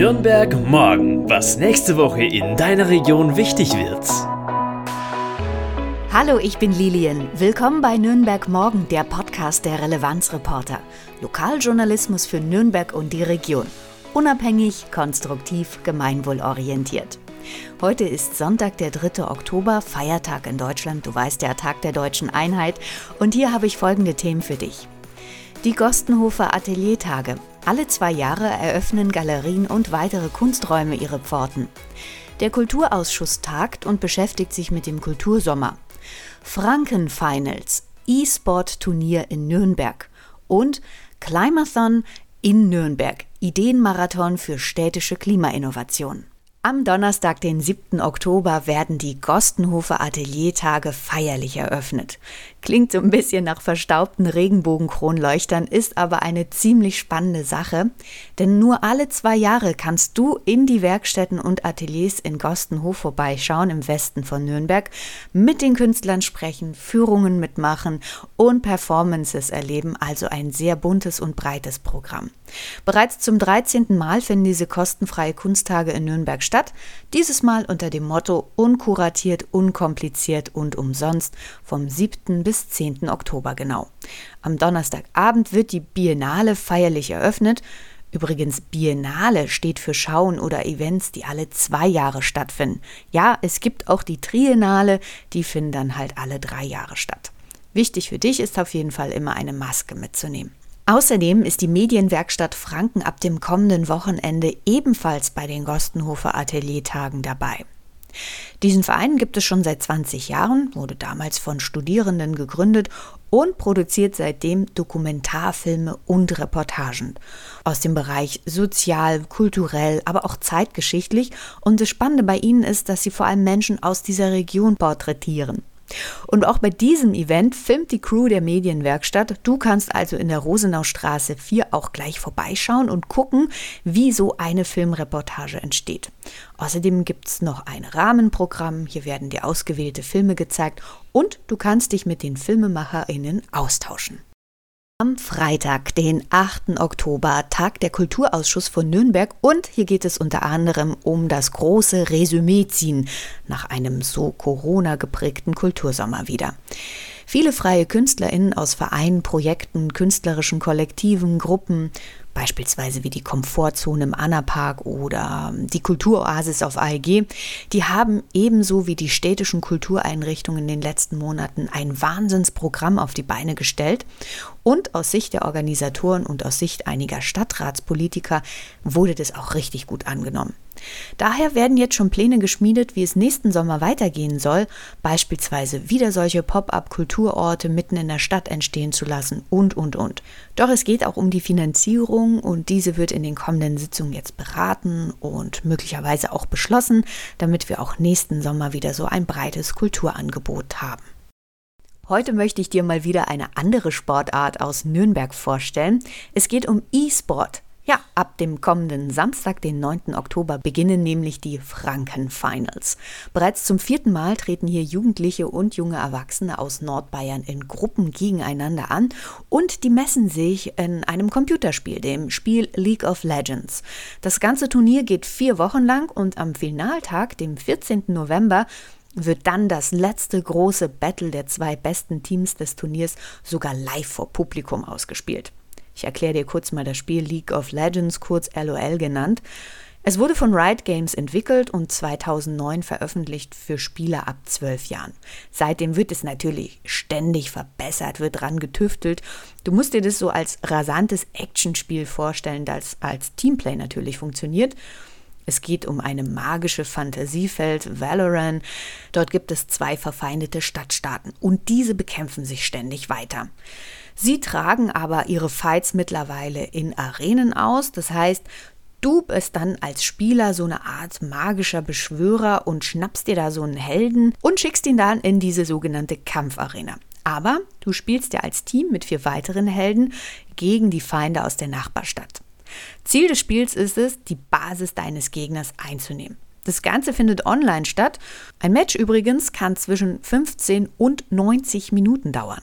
Nürnberg morgen, was nächste Woche in deiner Region wichtig wird. Hallo, ich bin Lilian. Willkommen bei Nürnberg Morgen, der Podcast der Relevanzreporter. Lokaljournalismus für Nürnberg und die Region. Unabhängig, konstruktiv, gemeinwohlorientiert. Heute ist Sonntag, der 3. Oktober, Feiertag in Deutschland. Du weißt ja, Tag der deutschen Einheit. Und hier habe ich folgende Themen für dich. Die Gostenhofer Ateliertage. Alle zwei Jahre eröffnen Galerien und weitere Kunsträume ihre Pforten. Der Kulturausschuss tagt und beschäftigt sich mit dem Kultursommer. Franken-Finals, E-Sport-Turnier in Nürnberg und Climathon in Nürnberg, Ideenmarathon für städtische Klimainnovation. Am Donnerstag, den 7. Oktober, werden die Gostenhofer Ateliertage feierlich eröffnet. Klingt so ein bisschen nach verstaubten Regenbogenkronleuchtern, ist aber eine ziemlich spannende Sache, denn nur alle zwei Jahre kannst du in die Werkstätten und Ateliers in Gostenhof vorbeischauen im Westen von Nürnberg, mit den Künstlern sprechen, Führungen mitmachen und Performances erleben, also ein sehr buntes und breites Programm. Bereits zum 13. Mal finden diese kostenfreie Kunsttage in Nürnberg statt, dieses Mal unter dem Motto unkuratiert, unkompliziert und umsonst vom 7. bis 10. Oktober genau. Am Donnerstagabend wird die Biennale feierlich eröffnet. Übrigens, Biennale steht für Schauen oder Events, die alle zwei Jahre stattfinden. Ja, es gibt auch die Triennale, die finden dann halt alle drei Jahre statt. Wichtig für dich ist auf jeden Fall immer eine Maske mitzunehmen. Außerdem ist die Medienwerkstatt Franken ab dem kommenden Wochenende ebenfalls bei den Gostenhofer Ateliertagen dabei. Diesen Verein gibt es schon seit 20 Jahren, wurde damals von Studierenden gegründet und produziert seitdem Dokumentarfilme und Reportagen aus dem Bereich sozial, kulturell, aber auch zeitgeschichtlich. Und das Spannende bei ihnen ist, dass sie vor allem Menschen aus dieser Region porträtieren. Und auch bei diesem Event filmt die Crew der Medienwerkstatt. Du kannst also in der Rosenaustraße 4 auch gleich vorbeischauen und gucken, wie so eine Filmreportage entsteht. Außerdem gibt es noch ein Rahmenprogramm. Hier werden dir ausgewählte Filme gezeigt und du kannst dich mit den FilmemacherInnen austauschen. Am Freitag, den 8. Oktober, tagt der Kulturausschuss von Nürnberg und hier geht es unter anderem um das große Resümee ziehen nach einem so Corona geprägten Kultursommer wieder. Viele freie KünstlerInnen aus Vereinen, Projekten, künstlerischen Kollektiven, Gruppen, beispielsweise wie die Komfortzone im Annapark oder die Kulturoasis auf AEG, die haben ebenso wie die städtischen Kultureinrichtungen in den letzten Monaten ein Wahnsinnsprogramm auf die Beine gestellt und aus Sicht der Organisatoren und aus Sicht einiger Stadtratspolitiker wurde das auch richtig gut angenommen. Daher werden jetzt schon Pläne geschmiedet, wie es nächsten Sommer weitergehen soll, beispielsweise wieder solche Pop-up-Kulturorte mitten in der Stadt entstehen zu lassen und, und, und. Doch es geht auch um die Finanzierung und diese wird in den kommenden Sitzungen jetzt beraten und möglicherweise auch beschlossen, damit wir auch nächsten Sommer wieder so ein breites Kulturangebot haben. Heute möchte ich dir mal wieder eine andere Sportart aus Nürnberg vorstellen. Es geht um E-Sport. Ja, ab dem kommenden Samstag, den 9. Oktober, beginnen nämlich die Franken Finals. Bereits zum vierten Mal treten hier Jugendliche und junge Erwachsene aus Nordbayern in Gruppen gegeneinander an und die messen sich in einem Computerspiel, dem Spiel League of Legends. Das ganze Turnier geht vier Wochen lang und am Finaltag, dem 14. November, wird dann das letzte große Battle der zwei besten Teams des Turniers sogar live vor Publikum ausgespielt. Ich erkläre dir kurz mal das Spiel League of Legends, kurz LOL genannt. Es wurde von Riot Games entwickelt und 2009 veröffentlicht für Spieler ab 12 Jahren. Seitdem wird es natürlich ständig verbessert, wird dran getüftelt. Du musst dir das so als rasantes Actionspiel vorstellen, das als Teamplay natürlich funktioniert. Es geht um eine magische Fantasiefeld, Valorant. Dort gibt es zwei verfeindete Stadtstaaten und diese bekämpfen sich ständig weiter. Sie tragen aber ihre Fights mittlerweile in Arenen aus. Das heißt, du bist dann als Spieler so eine Art magischer Beschwörer und schnappst dir da so einen Helden und schickst ihn dann in diese sogenannte Kampfarena. Aber du spielst ja als Team mit vier weiteren Helden gegen die Feinde aus der Nachbarstadt. Ziel des Spiels ist es, die Basis deines Gegners einzunehmen. Das Ganze findet online statt. Ein Match übrigens kann zwischen 15 und 90 Minuten dauern.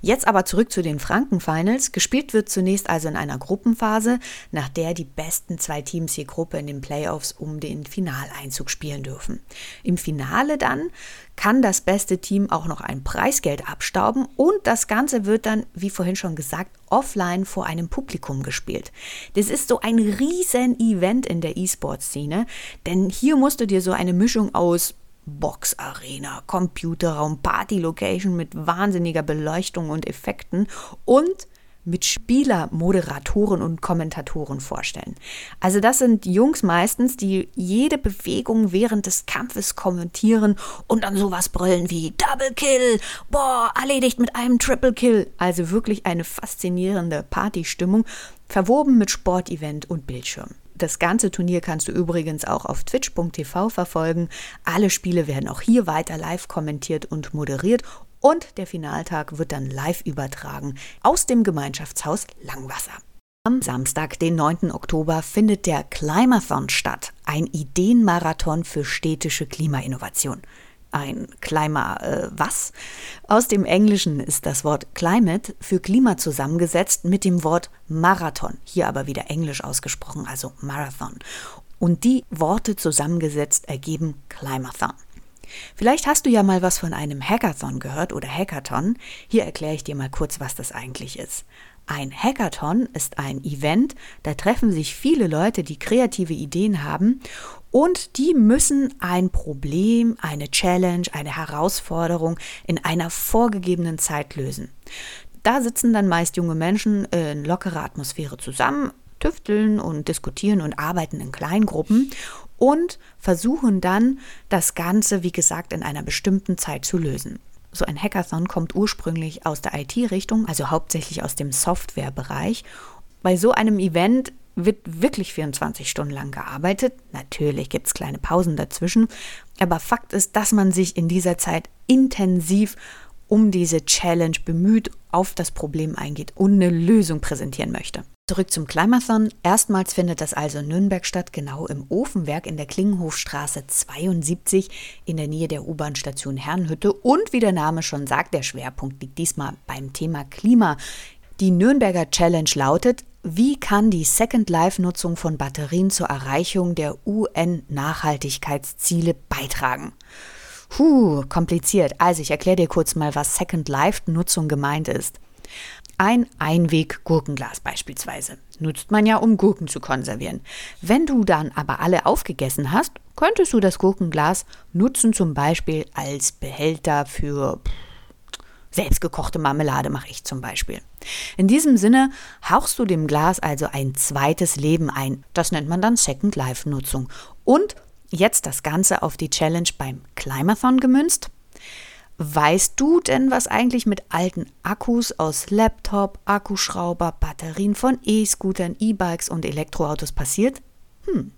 Jetzt aber zurück zu den Franken-Finals. Gespielt wird zunächst also in einer Gruppenphase, nach der die besten zwei Teams je Gruppe in den Playoffs um den Finaleinzug spielen dürfen. Im Finale dann kann das beste Team auch noch ein Preisgeld abstauben und das Ganze wird dann, wie vorhin schon gesagt, offline vor einem Publikum gespielt. Das ist so ein riesen Event in der E-Sport-Szene, denn hier musst du dir so eine Mischung aus Boxarena, Computerraum, Party-Location mit wahnsinniger Beleuchtung und Effekten und mit Spieler, Moderatoren und Kommentatoren vorstellen. Also das sind Jungs meistens, die jede Bewegung während des Kampfes kommentieren und dann sowas brüllen wie Double Kill, boah, erledigt mit einem Triple Kill. Also wirklich eine faszinierende Partystimmung, verwoben mit Sportevent und Bildschirm. Das ganze Turnier kannst du übrigens auch auf twitch.tv verfolgen. Alle Spiele werden auch hier weiter live kommentiert und moderiert und der Finaltag wird dann live übertragen aus dem Gemeinschaftshaus Langwasser. Am Samstag, den 9. Oktober, findet der Climathon statt, ein Ideenmarathon für städtische Klimainnovation ein Klima äh, was? Aus dem Englischen ist das Wort Climate für Klima zusammengesetzt mit dem Wort Marathon, hier aber wieder englisch ausgesprochen, also Marathon. Und die Worte zusammengesetzt ergeben Climathon. Vielleicht hast du ja mal was von einem Hackathon gehört oder Hackathon. Hier erkläre ich dir mal kurz, was das eigentlich ist. Ein Hackathon ist ein Event, da treffen sich viele Leute, die kreative Ideen haben und die müssen ein Problem, eine Challenge, eine Herausforderung in einer vorgegebenen Zeit lösen. Da sitzen dann meist junge Menschen in lockerer Atmosphäre zusammen, tüfteln und diskutieren und arbeiten in Kleingruppen und versuchen dann das Ganze, wie gesagt, in einer bestimmten Zeit zu lösen. So ein Hackathon kommt ursprünglich aus der IT-Richtung, also hauptsächlich aus dem Softwarebereich. Bei so einem Event wird wirklich 24 Stunden lang gearbeitet. Natürlich gibt es kleine Pausen dazwischen, aber Fakt ist, dass man sich in dieser Zeit intensiv um diese Challenge bemüht, auf das Problem eingeht und eine Lösung präsentieren möchte. Zurück zum Climathon. Erstmals findet das also in Nürnberg statt, genau im Ofenwerk in der Klingenhofstraße 72 in der Nähe der U-Bahn-Station Herrenhütte. Und wie der Name schon sagt, der Schwerpunkt liegt diesmal beim Thema Klima. Die Nürnberger Challenge lautet, wie kann die Second Life-Nutzung von Batterien zur Erreichung der UN-Nachhaltigkeitsziele beitragen? Puh, kompliziert. Also ich erkläre dir kurz mal, was Second Life-Nutzung gemeint ist. Ein Einweg-Gurkenglas beispielsweise nutzt man ja, um Gurken zu konservieren. Wenn du dann aber alle aufgegessen hast, könntest du das Gurkenglas nutzen, zum Beispiel als Behälter für selbstgekochte Marmelade, mache ich zum Beispiel. In diesem Sinne hauchst du dem Glas also ein zweites Leben ein. Das nennt man dann Second Life Nutzung. Und jetzt das Ganze auf die Challenge beim Climathon gemünzt. Weißt du denn, was eigentlich mit alten Akkus aus Laptop, Akkuschrauber, Batterien von E-Scootern, E-Bikes und Elektroautos passiert? Hm,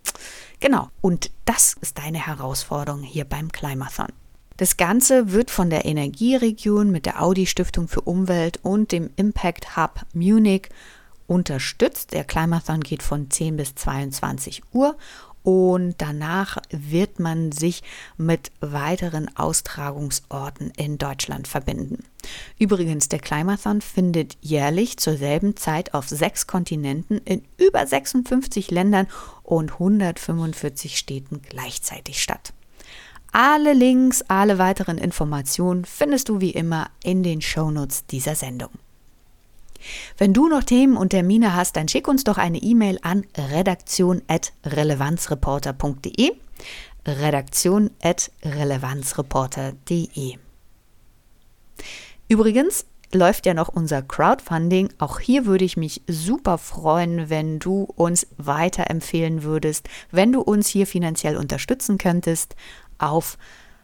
genau. Und das ist deine Herausforderung hier beim Climathon. Das Ganze wird von der Energieregion mit der Audi Stiftung für Umwelt und dem Impact Hub Munich unterstützt. Der Climathon geht von 10 bis 22 Uhr und danach wird man sich mit weiteren Austragungsorten in Deutschland verbinden. Übrigens, der Climathon findet jährlich zur selben Zeit auf sechs Kontinenten in über 56 Ländern und 145 Städten gleichzeitig statt. Alle Links, alle weiteren Informationen findest du wie immer in den Shownotes dieser Sendung. Wenn du noch Themen und Termine hast, dann schick uns doch eine E-Mail an redaktion.relevanzreporter.de. Redaktion.relevanzreporter.de. Übrigens läuft ja noch unser Crowdfunding. Auch hier würde ich mich super freuen, wenn du uns weiterempfehlen würdest, wenn du uns hier finanziell unterstützen könntest auf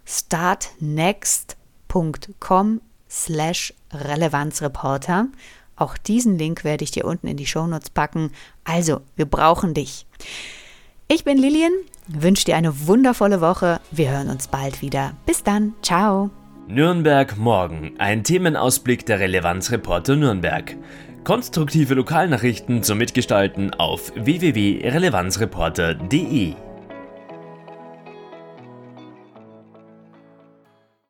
startnext.com slash Relevanzreporter. Auch diesen Link werde ich dir unten in die Shownotes packen. Also, wir brauchen dich. Ich bin Lilian, wünsche dir eine wundervolle Woche. Wir hören uns bald wieder. Bis dann. Ciao. Nürnberg morgen. Ein Themenausblick der Relevanzreporter Nürnberg. Konstruktive Lokalnachrichten zum Mitgestalten auf www.relevanzreporter.de.